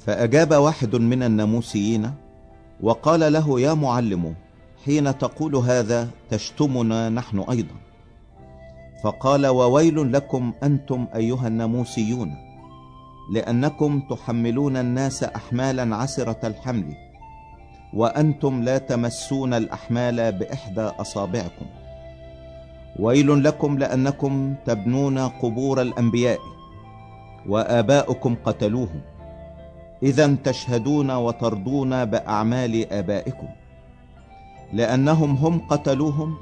فأجاب واحد من الناموسيين وقال له يا معلم حين تقول هذا تشتمنا نحن أيضا. فقال وويل لكم أنتم أيها الناموسيون لأنكم تحملون الناس أحمالا عسرة الحمل وأنتم لا تمسون الأحمال بإحدى أصابعكم. ويل لكم لأنكم تبنون قبور الأنبياء وآباؤكم قتلوهم. إذا تشهدون وترضون بأعمال آبائكم لأنهم هم قتلوهم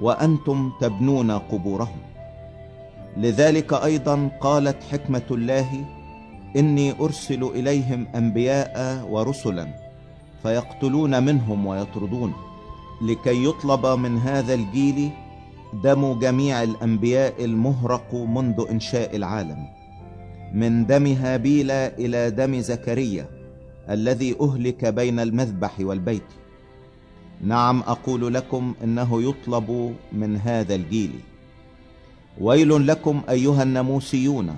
وأنتم تبنون قبورهم. لذلك أيضا قالت حكمة الله إني أرسل إليهم أنبياء ورسلا فيقتلون منهم ويطردون لكي يطلب من هذا الجيل دم جميع الأنبياء المهرق منذ إنشاء العالم. من دم هابيل إلى دم زكريا الذي أهلك بين المذبح والبيت. نعم أقول لكم إنه يطلب من هذا الجيل. ويل لكم أيها الناموسيون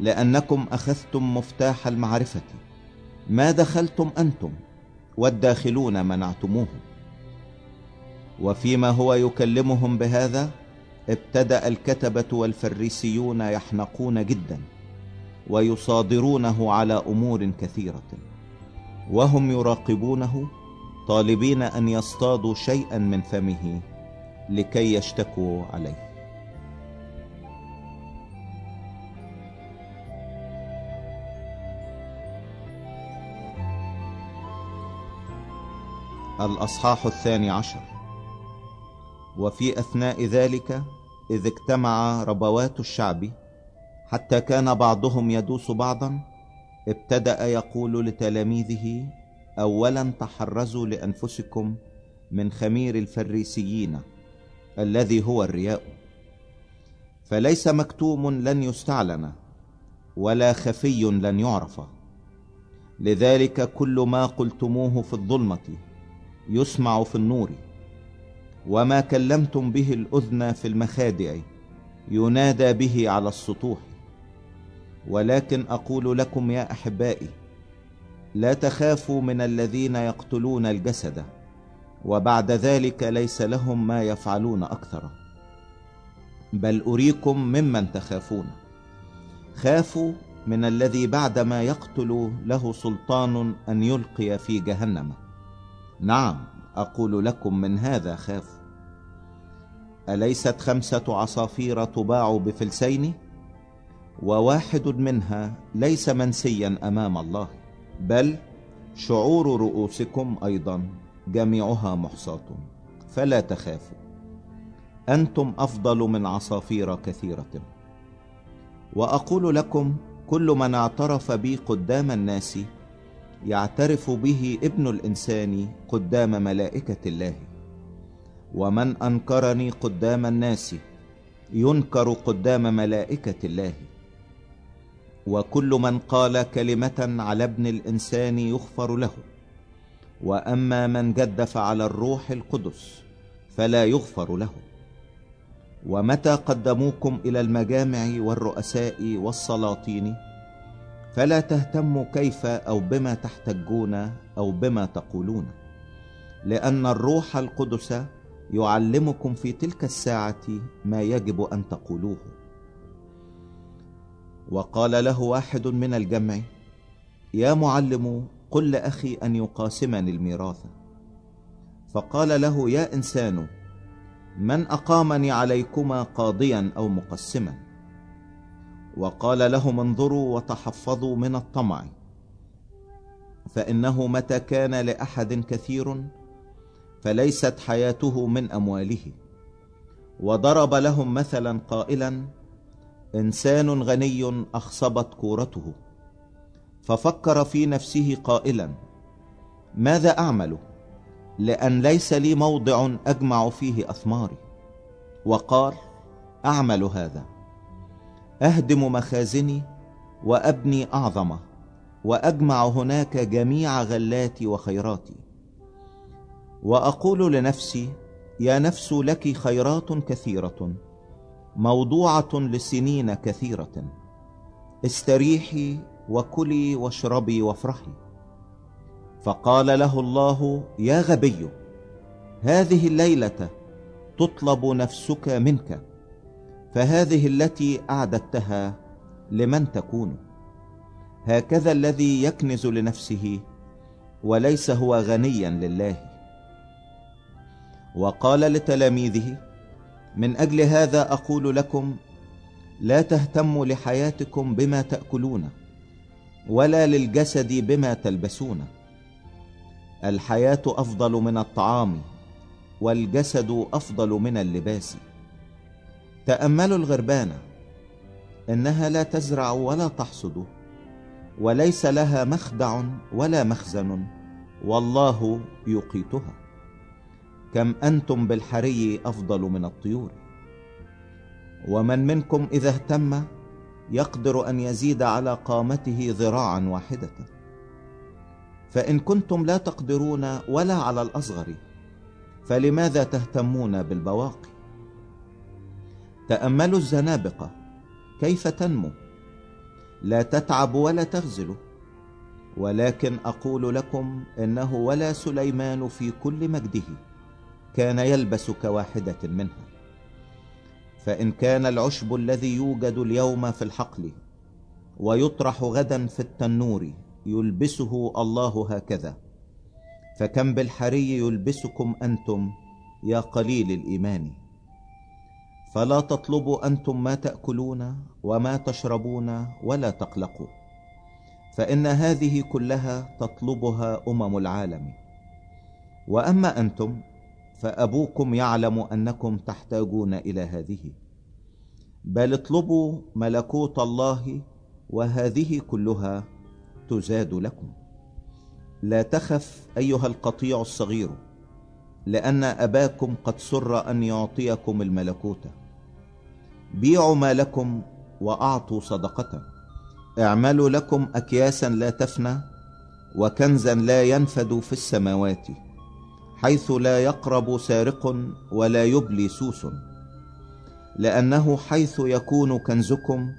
لأنكم أخذتم مفتاح المعرفة. ما دخلتم أنتم؟ والداخلون منعتموه. وفيما هو يكلمهم بهذا ابتدأ الكتبة والفريسيون يحنقون جدا. ويصادرونه على أمور كثيرة. وهم يراقبونه طالبين أن يصطادوا شيئا من فمه لكي يشتكوا عليه. الأصحاح الثاني عشر. وفي أثناء ذلك إذ اجتمع ربوات الشعب حتى كان بعضهم يدوس بعضا. ابتدأ يقول لتلاميذه أولا تحرزوا لأنفسكم من خمير الفريسيين الذي هو الرياء. فليس مكتوم لن يستعلن ولا خفي لن يعرف. لذلك كل ما قلتموه في الظلمة يسمع في النور وما كلمتم به الأذن في المخادع ينادى به على السطوح. ولكن أقول لكم يا أحبائي لا تخافوا من الذين يقتلون الجسد وبعد ذلك ليس لهم ما يفعلون أكثر. بل أريكم ممن تخافون. خافوا من الذي بعدما يقتل له سلطان أن يلقي في جهنم. نعم أقول لكم من هذا خافوا أليست خمسة عصافير تباع بفلسين؟ وواحد منها ليس منسيا أمام الله بل شعور رؤوسكم أيضا جميعها محصاة فلا تخافوا. أنتم أفضل من عصافير كثيرة. وأقول لكم كل من اعترف بي قدام الناس يعترف به ابن الإنسان قدام ملائكة الله. ومن أنكرني قدام الناس ينكر قدام ملائكة الله. وكل من قال كلمة على ابن الإنسان يغفر له. وأما من جدف على الروح القدس فلا يغفر له. ومتى قدموكم إلى المجامع والرؤساء والسلاطين؟ فلا تهتموا كيف أو بما تحتجون أو بما تقولون. لأن الروح القدس يعلمكم في تلك الساعة ما يجب أن تقولوه. وقال له واحد من الجمع يا معلم قل لأخي أن يقاسمني الميراث. فقال له يا إنسان من أقامني عليكما قاضيا أو مقسما؟ وقال لهم انظروا وتحفظوا من الطمع فإنه متى كان لأحد كثير فليست حياته من أمواله. وضرب لهم مثلا قائلا إنسان غني أخصبت كورته ففكر في نفسه قائلا ماذا أعمل؟ لأن ليس لي موضع أجمع فيه أثماري. وقال أعمل هذا أهدم مخازني وأبني أعظمه وأجمع هناك جميع غلاتي وخيراتي. وأقول لنفسي يا نفس لك خيرات كثيرة. موضوعة لسنين كثيرة. استريحي وكلي واشربي وافرحي. فقال له الله يا غبي هذه الليلة تطلب نفسك منك فهذه التي أعددتها لمن تكون. هكذا الذي يكنز لنفسه وليس هو غنيا لله. وقال لتلاميذه من أجل هذا أقول لكم لا تهتموا لحياتكم بما تأكلون ولا للجسد بما تلبسون. الحياة أفضل من الطعام والجسد أفضل من اللباس. تأملوا الغربانة إنها لا تزرع ولا تحصد وليس لها مخدع ولا مخزن والله يقيتها. كم أنتم بالحري أفضل من الطيور. ومن منكم إذا اهتم يقدر أن يزيد على قامته ذراعا واحدة. فإن كنتم لا تقدرون ولا على الأصغر فلماذا تهتمون بالبواقي؟ تأملوا الزنابقة كيف تنمو؟ لا تتعب ولا تغزل. ولكن أقول لكم إنه ولا سليمان في كل مجده. كان يلبس كواحدة منها فإن كان العشب الذي يوجد اليوم في الحقل ويطرح غدا في التنور يلبسه الله هكذا فكم بالحري يلبسكم أنتم يا قليل الإيمان. فلا تطلبوا أنتم ما تأكلون وما تشربون ولا تقلقوا فإن هذه كلها تطلبها أمم العالم. وأما أنتم فأبوكم يعلم أنكم تحتاجون إلى هذه. بل اطلبوا ملكوت الله وهذه كلها تزاد لكم. لا تخف أيها القطيع الصغير لأن أباكم قد سر أن يعطيكم الملكوت. بيعوا ما لكم وأعطوا صدقة. اعملوا لكم أكياسا لا تفنى وكنزا لا ينفد في السماوات. حيث لا يقرب سارق ولا يبلي سوس. لأنه حيث يكون كنزكم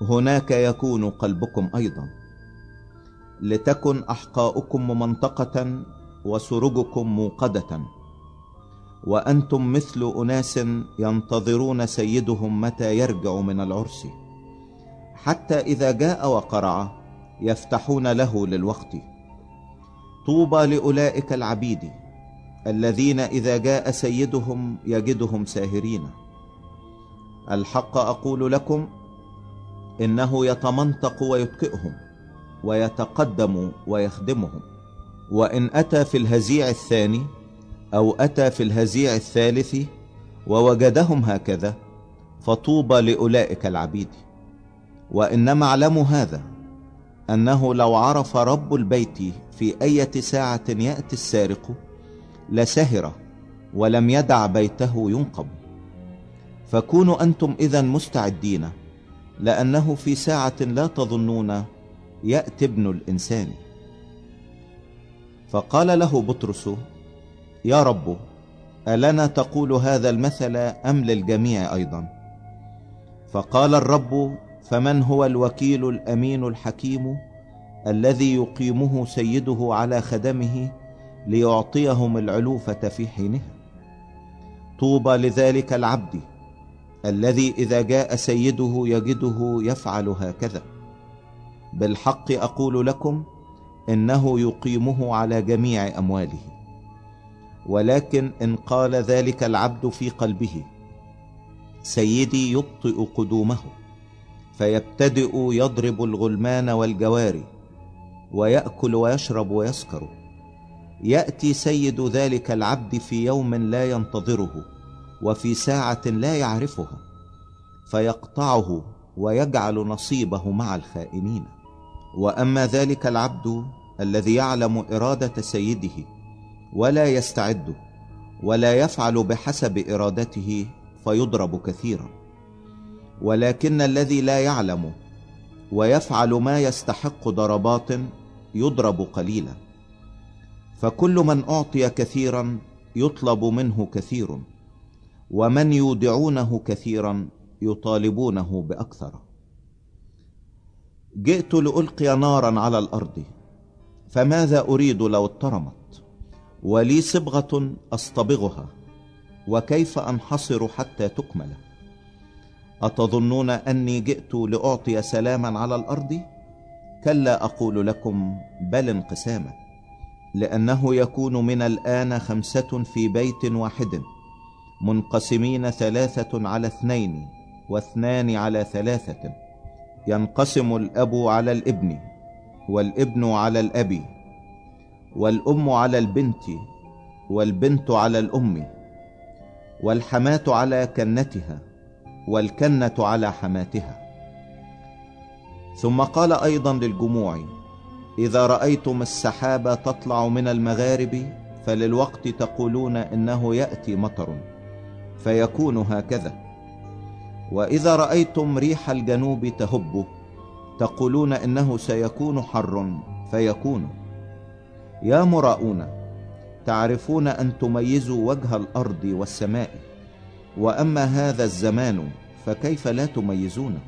هناك يكون قلبكم أيضا. لتكن أحقاؤكم ممنطقة وسرجكم موقدة. وأنتم مثل أناس ينتظرون سيدهم متى يرجع من العرس. حتى إذا جاء وقرع يفتحون له للوقت. طوبى لأولئك العبيد. الذين إذا جاء سيدهم يجدهم ساهرين. الحق أقول لكم إنه يتمنطق ويتكئهم ويتقدم ويخدمهم. وإن أتى في الهزيع الثاني أو أتى في الهزيع الثالث ووجدهم هكذا فطوبى لأولئك العبيد. وإنما اعلموا هذا أنه لو عرف رب البيت في أية ساعة يأتي السارق لسهر ولم يدع بيته ينقب. فكونوا أنتم إذا مستعدين لأنه في ساعة لا تظنون يأتي ابن الإنسان. فقال له بطرس يا رب ألنا تقول هذا المثل أم للجميع أيضا؟ فقال الرب فمن هو الوكيل الأمين الحكيم الذي يقيمه سيده على خدمه ليعطيهم العلوفة في حينها. طوبى لذلك العبد الذي إذا جاء سيده يجده يفعل هكذا. بالحق أقول لكم إنه يقيمه على جميع أمواله. ولكن إن قال ذلك العبد في قلبه سيدي يبطئ قدومه فيبتدئ يضرب الغلمان والجواري ويأكل ويشرب ويسكر. يأتي سيد ذلك العبد في يوم لا ينتظره وفي ساعة لا يعرفها فيقطعه ويجعل نصيبه مع الخائنين. وأما ذلك العبد الذي يعلم إرادة سيده ولا يستعد ولا يفعل بحسب إرادته فيضرب كثيرا. ولكن الذي لا يعلم ويفعل ما يستحق ضربات يضرب قليلا. فكل من أعطي كثيرا يطلب منه كثير ومن يودعونه كثيرا يطالبونه بأكثر. جئت لألقي نارا على الأرض فماذا أريد لو اضطرمت؟ ولي صبغة أصطبغها وكيف أنحصر حتى تكمل؟ أتظنون أني جئت لأعطي سلاما على الأرض؟ كلا أقول لكم بل انقساما. لأنه يكون من الآن خمسة في بيت واحد منقسمين ثلاثة على اثنين واثنان على ثلاثة. ينقسم الأب على الابن والابن على الأب والأم على البنت والبنت على الأم والحماة على كنتها والكنة على حماتها. ثم قال أيضا للجموع إذا رأيتم السحابة تطلع من المغارب فللوقت تقولون إنه يأتي مطر فيكون هكذا. وإذا رأيتم ريح الجنوب تهب تقولون إنه سيكون حر فيكون. يا مراؤون تعرفون أن تميزوا وجه الأرض والسماء وأما هذا الزمان فكيف لا تميزونه؟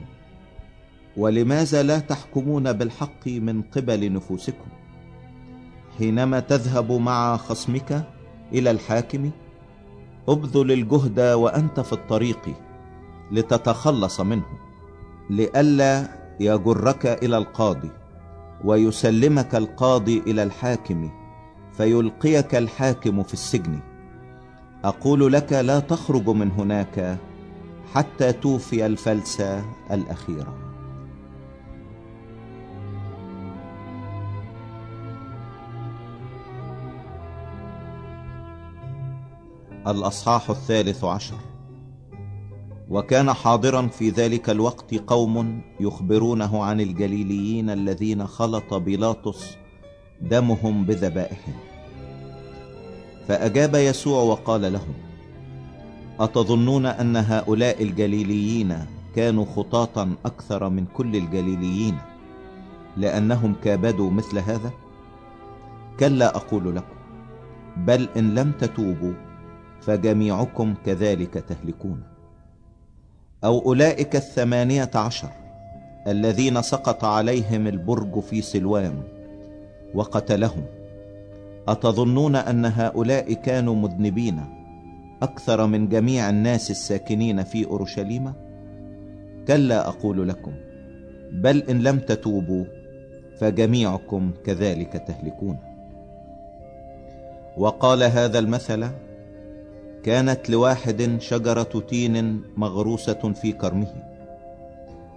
ولماذا لا تحكمون بالحق من قبل نفوسكم؟ حينما تذهب مع خصمك إلى الحاكم ابذل الجهد وأنت في الطريق لتتخلص منه لئلا يجرك إلى القاضي ويسلمك القاضي إلى الحاكم فيلقيك الحاكم في السجن. أقول لك لا تخرج من هناك حتى توفي الفلسة الأخيرة. الأصحاح الثالث عشر. وكان حاضرا في ذلك الوقت قوم يخبرونه عن الجليليين الذين خلط بيلاطس دمهم بذبائحهم فأجاب يسوع وقال لهم أتظنون أن هؤلاء الجليليين كانوا خطاطا أكثر من كل الجليليين لأنهم كابدوا مثل هذا؟ كلا أقول لكم بل إن لم تتوبوا فجميعكم كذلك تهلكون. أو أولئك الثمانية عشر الذين سقط عليهم البرج في سلوان وقتلهم. أتظنون أن هؤلاء كانوا مذنبين أكثر من جميع الناس الساكنين في أورشليم؟ كلا أقول لكم بل إن لم تتوبوا فجميعكم كذلك تهلكون. وقال هذا المثل كانت لواحد شجرة تين مغروسة في كرمه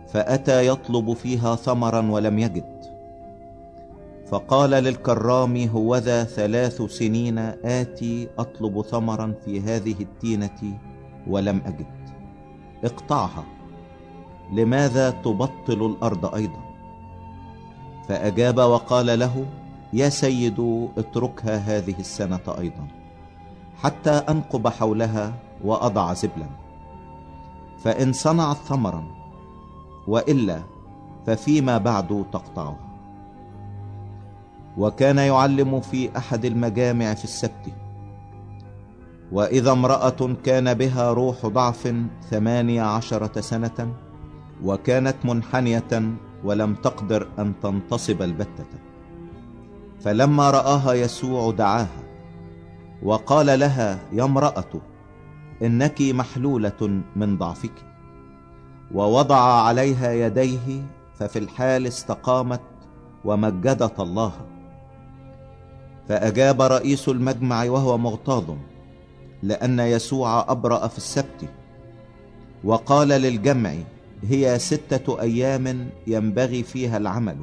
فأتى يطلب فيها ثمرا ولم يجد. فقال للكرام هوذا ثلاث سنين آتي أطلب ثمرا في هذه التينة ولم أجد. اقطعها. لماذا تبطل الأرض أيضا؟ فأجاب وقال له يا سيد اتركها هذه السنة أيضا. حتى أنقب حولها وأضع زبلا. فإن صنعت ثمرا وإلا ففيما بعد تقطعها. وكان يعلم في أحد المجامع في السبت وإذا امرأة كان بها روح ضعف ثمانية عشرة سنة وكانت منحنية ولم تقدر أن تنتصب البتة. فلما رآها يسوع دعاها وقال لها يا امرأة إنك محلولة من ضعفك. ووضع عليها يديه ففي الحال استقامت ومجدت الله. فأجاب رئيس المجمع وهو مغتاظ لأن يسوع أبرأ في السبت. وقال للجمع هي ستة أيام ينبغي فيها العمل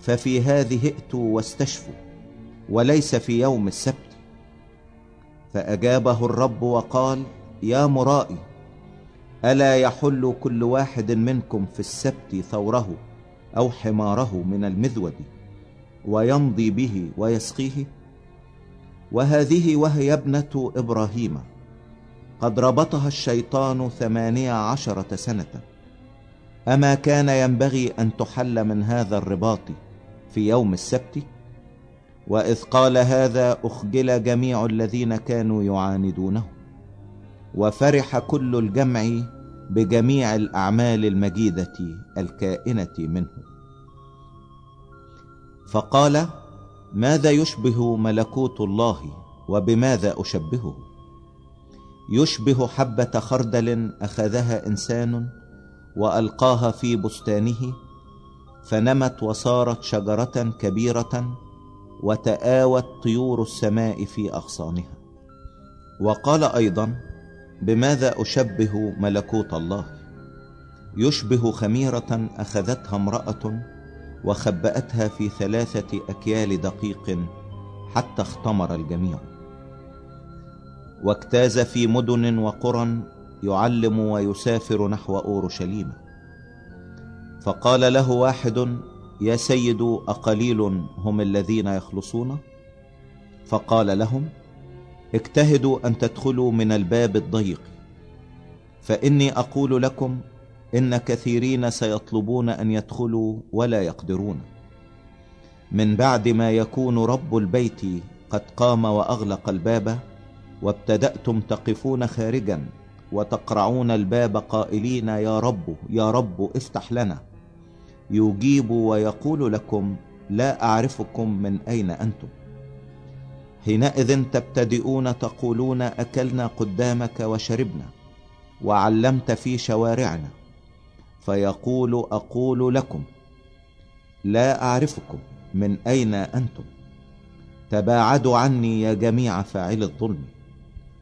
ففي هذه ائتوا واستشفوا وليس في يوم السبت. فأجابه الرب وقال يا مرائي ألا يحل كل واحد منكم في السبت ثوره أو حماره من المذود ويمضي به ويسقيه؟ وهذه وهي ابنة إبراهيم قد ربطها الشيطان ثمانية عشرة سنة أما كان ينبغي أن تحل من هذا الرباط في يوم السبت؟ وإذ قال هذا أخجل جميع الذين كانوا يعاندونه. وفرح كل الجمع بجميع الأعمال المجيدة الكائنة منه. فقال ماذا يشبه ملكوت الله وبماذا أشبهه؟ يشبه حبة خردل أخذها إنسان وألقاها في بستانه فنمت وصارت شجرة كبيرة وتآوت طيور السماء في أغصانها. وقال أيضا بماذا أشبه ملكوت الله؟ يشبه خميرة أخذتها امرأة وخبأتها في ثلاثة أكيال دقيق حتى اختمر الجميع. واجتاز في مدن وقرى يعلم ويسافر نحو أورشليم. فقال له واحد يا سيد أقليل هم الذين يخلصون؟ فقال لهم اجتهدوا أن تدخلوا من الباب الضيق. فإني أقول لكم إن كثيرين سيطلبون أن يدخلوا ولا يقدرون. من بعد ما يكون رب البيت قد قام وأغلق الباب وابتدأتم تقفون خارجا وتقرعون الباب قائلين يا رب يا رب افتح لنا. يجيب ويقول لكم لا أعرفكم من أين أنتم. حينئذ تبتدئون تقولون أكلنا قدامك وشربنا وعلمت في شوارعنا. فيقول أقول لكم لا أعرفكم من أين أنتم. تباعدوا عني يا جميع فاعل الظلم.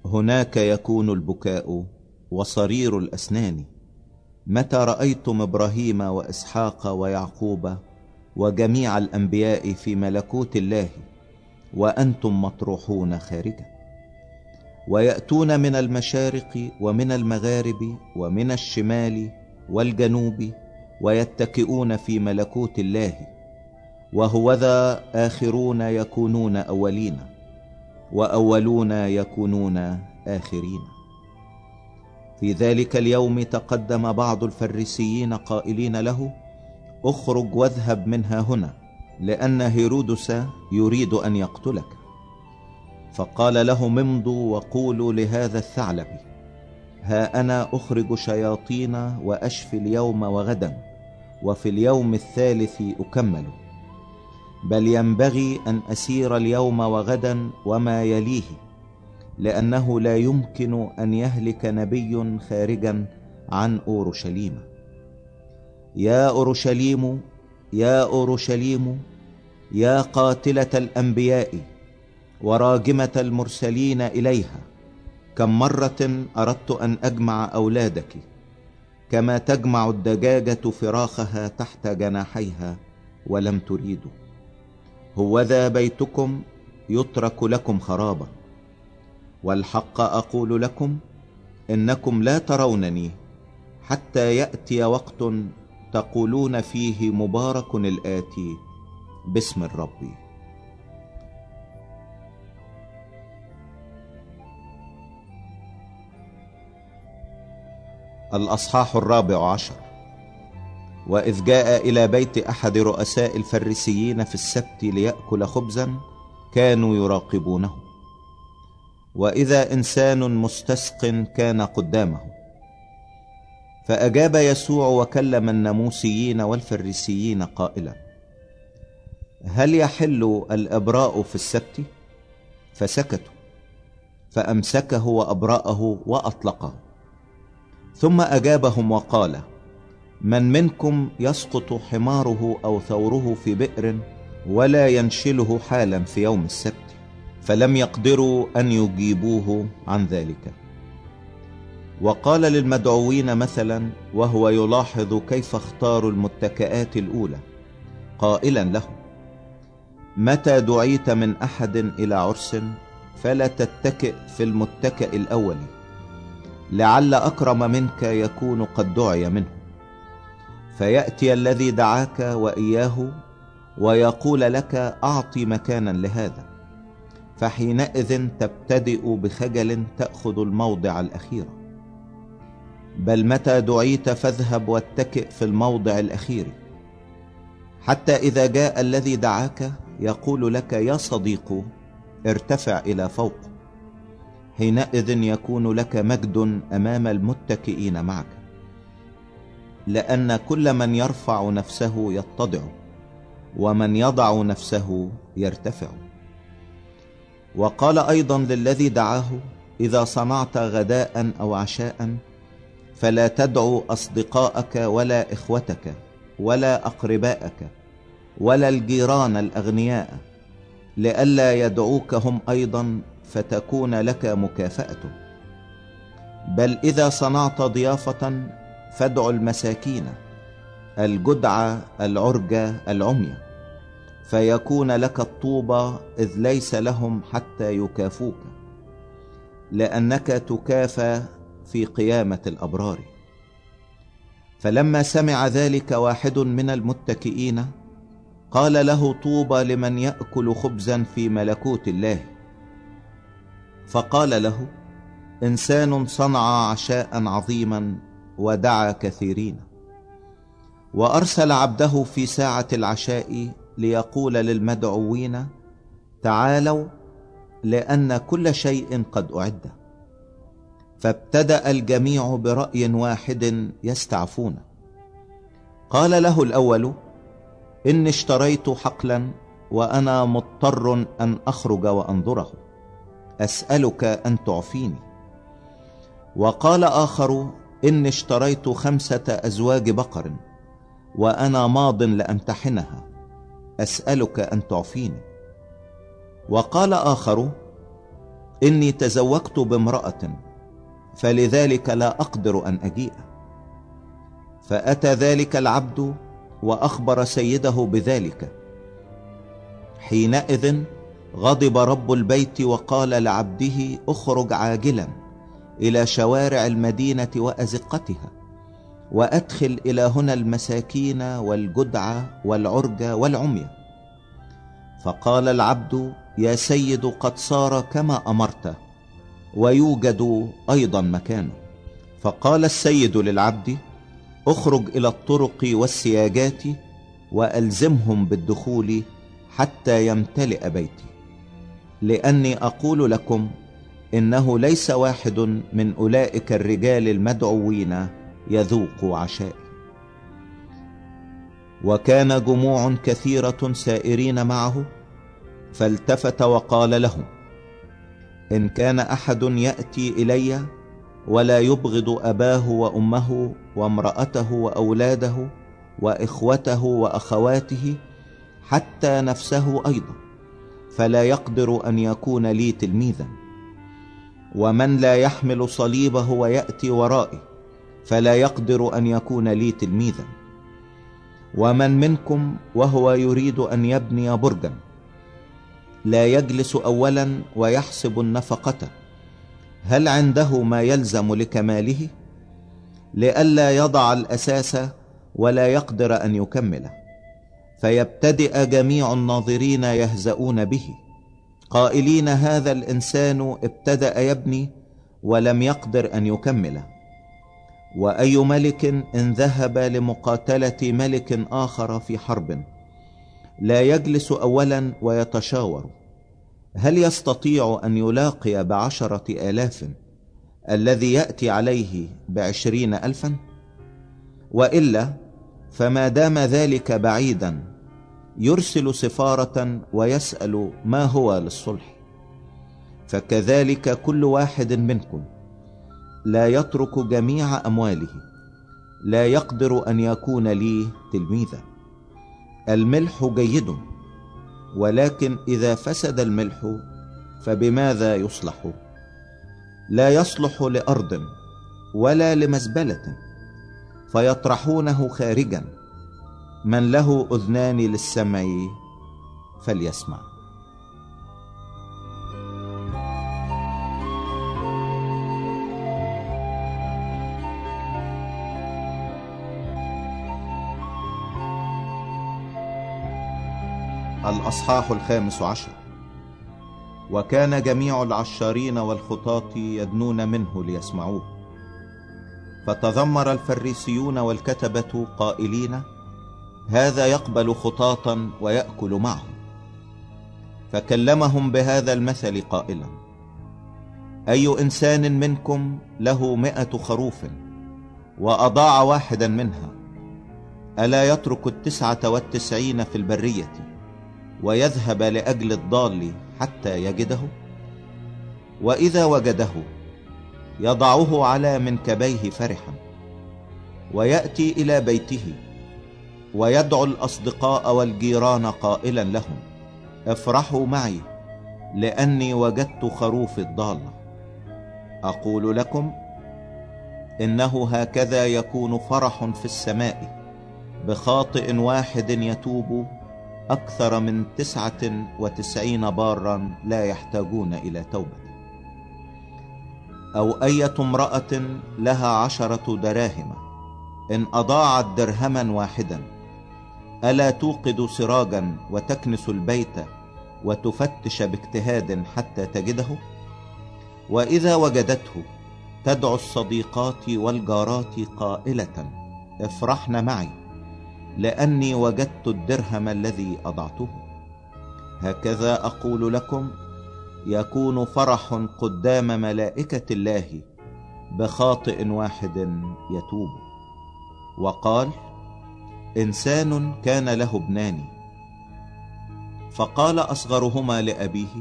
هناك يكون البكاء وصرير الأسنان. متى رأيتم إبراهيم وإسحاق ويعقوب وجميع الأنبياء في ملكوت الله وأنتم مطروحون خارجا؟ ويأتون من المشارق ومن المغارب ومن الشمال والجنوب ويتكئون في ملكوت الله وهوذا آخرون يكونون أولين وأولون يكونون آخرين. في ذلك اليوم تقدم بعض الفريسيين قائلين له اخرج واذهب منها هنا لأن هيرودس يريد أن يقتلك. فقال لهم امضوا وقولوا لهذا الثعلب ها أنا أخرج شياطين وأشفي اليوم وغدا وفي اليوم الثالث أكمل. بل ينبغي أن أسير اليوم وغدا وما يليه. لأنه لا يمكن أن يهلك نبي خارجا عن أورشليم. يا أورشليم يا أورشليم يا قاتلة الأنبياء وراجمة المرسلين إليها كم مرة أردت أن أجمع أولادك كما تجمع الدجاجة فراخها تحت جناحيها ولم تريدوا. هوذا بيتكم يترك لكم خرابا. والحق أقول لكم إنكم لا ترونني حتى يأتي وقت تقولون فيه مبارك الآتي باسم الرب. الأصحاح الرابع عشر. وإذ جاء إلى بيت أحد رؤساء الفريسيين في السبت ليأكل خبزا كانوا يراقبونه. وإذا إنسان مستسق كان قدامه. فأجاب يسوع وكلم الناموسيين والفريسيين قائلا هل يحل الإبراء في السبت؟ فسكتوا فأمسكه وأبرأه وأطلقه. ثم أجابهم وقال من منكم يسقط حماره أو ثوره في بئر ولا ينشله حالا في يوم السبت؟ فلم يقدروا أن يجيبوه عن ذلك. وقال للمدعوين مثلا وهو يلاحظ كيف اختاروا المتكئات الأولى. قائلا لهم متى دعيت من أحد إلى عرس فلا تتكئ في المتكئ الأول لعل أكرم منك يكون قد دعي منه. فيأتي الذي دعاك وإياه ويقول لك أعطي مكانا لهذا. فحينئذ تبتدئ بخجل تأخذ الموضع الأخير. بل متى دعيت فاذهب واتكئ في الموضع الأخير. حتى إذا جاء الذي دعاك يقول لك يا صديق ارتفع إلى فوق. حينئذ يكون لك مجد أمام المتكئين معك. لأن كل من يرفع نفسه يتضع ومن يضع نفسه يرتفع. وقال أيضا للذي دعاه إذا صنعت غداء أو عشاء فلا تدعو أصدقاءك ولا إخوتك ولا أقرباءك ولا الجيران الأغنياء لئلا يدعوك هم أيضا فتكون لك مكافأة. بل إذا صنعت ضيافة فادع المساكين الجدع العرجة العمي. فيكون لك الطوبى إذ ليس لهم حتى يكافوك لأنك تكافى في قيامة الأبرار. فلما سمع ذلك واحد من المتكئين قال له طوبى لمن يأكل خبزا في ملكوت الله؟ فقال له إنسان صنع عشاء عظيما ودعا كثيرين وأرسل عبده في ساعة العشاء ليقول للمدعوين تعالوا لأن كل شيء قد أعد. فابتدأ الجميع برأي واحد يستعفون. قال له الأول إني اشتريت حقلا وأنا مضطر أن أخرج وأنظره. أسألك أن تعفيني. وقال آخر إني اشتريت خمسة أزواج بقر وأنا ماض لأمتحنها. أسألك أن تعفيني. وقال آخر إني تزوجت بامرأة فلذلك لا أقدر أن أجيء. فأتى ذلك العبد وأخبر سيده بذلك. حينئذ غضب رب البيت وقال لعبده اخرج عاجلا إلى شوارع المدينة وأزقتها. وأدخل إلى هنا المساكين والجدع والعرج والعمي. فقال العبد يا سيد قد صار كما أمرت ويوجد أيضا مكانه فقال السيد للعبد اخرج إلى الطرق والسياجات وألزمهم بالدخول حتى يمتلئ بيتي لأني أقول لكم إنه ليس واحد من أولئك الرجال المدعوين يذوق عشائي وكان جموع كثيرة سائرين معه فالتفت وقال لهم إن كان أحد يأتي إلي ولا يبغض أباه وأمه وامرأته وأولاده وإخوته وأخواته حتى نفسه أيضا فلا يقدر أن يكون لي تلميذا ومن لا يحمل صليبه ويأتي ورائي فلا يقدر أن يكون لي تلميذا. ومن منكم وهو يريد أن يبني برجا لا يجلس أولا ويحسب النفقة. هل عنده ما يلزم لكماله؟ لئلا يضع الأساس ولا يقدر أن يكمله. فيبتدئ جميع الناظرين يهزؤون به. قائلين هذا الإنسان ابتدأ يبني ولم يقدر أن يكمله. وأي ملك إن ذهب لمقاتلة ملك آخر في حرب. لا يجلس أولا ويتشاور. هل يستطيع أن يلاقي بعشرة آلاف الذي يأتي عليه بعشرين ألفا؟ وإلا فما دام ذلك بعيدا يرسل سفارة ويسأل ما هو للصلح. فكذلك كل واحد منكم. لا يترك جميع أمواله. لا يقدر أن يكون لي تلميذا. الملح جيد ولكن إذا فسد الملح فبماذا يصلح؟ لا يصلح لأرض ولا لمزبلة فيطرحونه خارجا. من له أذنان للسمع فليسمع. الأصحاح الخامس عشر. وكان جميع العشارين والخطاة يدنون منه ليسمعوه. فتذمر الفريسيون والكتبة قائلين هذا يقبل خطاطا ويأكل معهم فكلمهم بهذا المثل قائلا أي إنسان منكم له مئة خروف وأضاع واحدا منها ألا يترك التسعة والتسعين في البرية؟ ويذهب لأجل الضال حتى يجده؟ وإذا وجده يضعه على منكبيه فرحا ويأتي إلى بيته ويدعو الأصدقاء والجيران قائلا لهم افرحوا معي لأني وجدت خروف الضالة أقول لكم إنه هكذا يكون فرح في السماء بخاطئ واحد يتوب أكثر من تسعة وتسعين بارا لا يحتاجون إلى توبة. أو أية امرأة لها عشرة دراهم. إن أضاعت درهما واحدا. ألا توقد سراجا وتكنس البيت وتفتش باجتهاد حتى تجده؟ وإذا وجدته تدعو الصديقات والجارات قائلة افرحن معي. لأني وجدت الدرهم الذي أضعته. هكذا أقول لكم يكون فرح قدام ملائكة الله بخاطئ واحد يتوب. وقال إنسان كان له ابنان. فقال أصغرهما لأبيه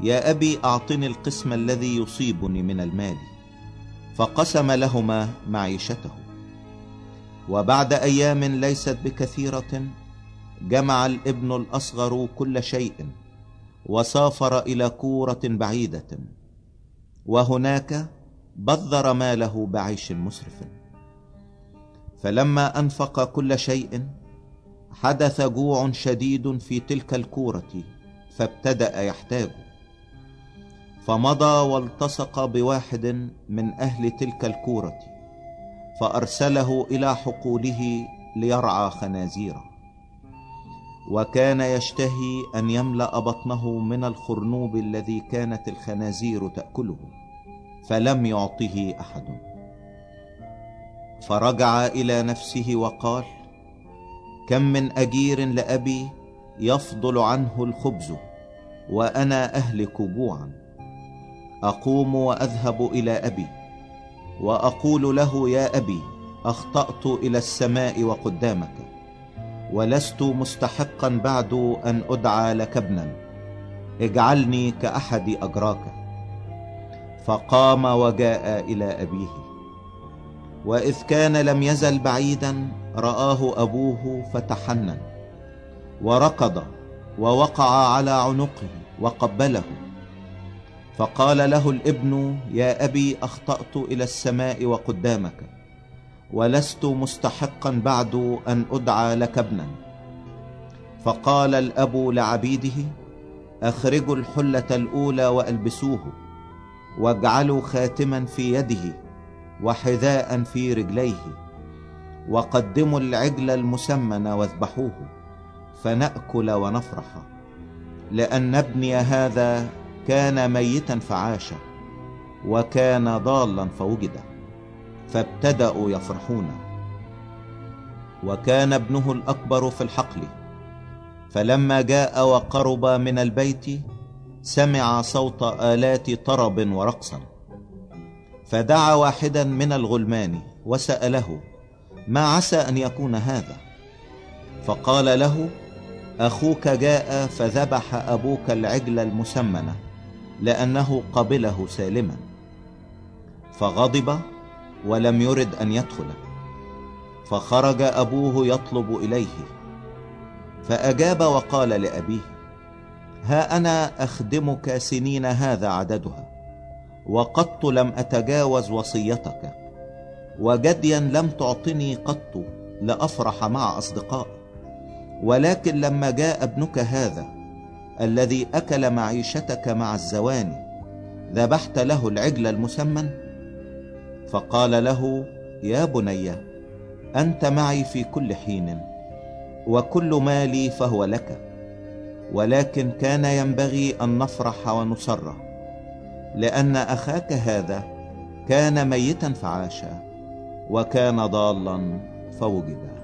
يا أبي أعطني القسم الذي يصيبني من المال. فقسم لهما معيشته. وبعد أيام ليست بكثيرة جمع الابن الأصغر كل شيء وسافر إلى كورة بعيدة وهناك بذر ماله بعيش مسرف. فلما أنفق كل شيء حدث جوع شديد في تلك الكورة فابتدأ يحتاج. فمضى والتصق بواحد من أهل تلك الكورة. فأرسله إلى حقوله ليرعى خنازيره. وكان يشتهي أن يملأ بطنه من الخرنوب الذي كانت الخنازير تأكله فلم يعطه أحد. فرجع إلى نفسه وقال كم من أجير لأبي يفضل عنه الخبز وأنا أهلك جوعا. أقوم وأذهب إلى أبي. وأقول له يا أبي أخطأت إلى السماء وقدامك ولست مستحقا بعد أن أدعى لك ابنا اجعلني كأحد أجراك. فقام وجاء إلى أبيه وإذ كان لم يزل بعيدا رآه أبوه فتحنن وركض ووقع على عنقه وقبله. فقال له الابن يا أبي أخطأت إلى السماء وقدامك ولست مستحقا بعد أن أدعى لك ابنا. فقال الأب لعبيده أخرجوا الحلة الأولى وألبسوه واجعلوا خاتما في يده وحذاء في رجليه وقدموا العجل المسمن واذبحوه فنأكل ونفرح لأن ابني هذا كان ميتا فعاش وكان ضالا فوجد فابتدأوا يفرحون. وكان ابنه الأكبر في الحقل فلما جاء وقرب من البيت سمع صوت آلات طرب ورقصا فدعا واحدا من الغلمان وسأله ما عسى أن يكون هذا؟ فقال له أخوك جاء فذبح أبوك العجل المسمنة. لأنه قبله سالما. فغضب ولم يرد أن يدخل. فخرج أبوه يطلب إليه. فأجاب وقال لأبيه ها أنا أخدمك سنين هذا عددها وقط لم أتجاوز وصيتك وجديا لم تعطني قط لأفرح مع أصدقائي ولكن لما جاء ابنك هذا الذي أكل معيشتك مع الزواني ذبحت له العجل المسمن؟ فقال له يا بني أنت معي في كل حين وكل مالي فهو لك ولكن كان ينبغي أن نفرح ونسر لأن أخاك هذا كان ميتا فعاشا وكان ضالا فوجدا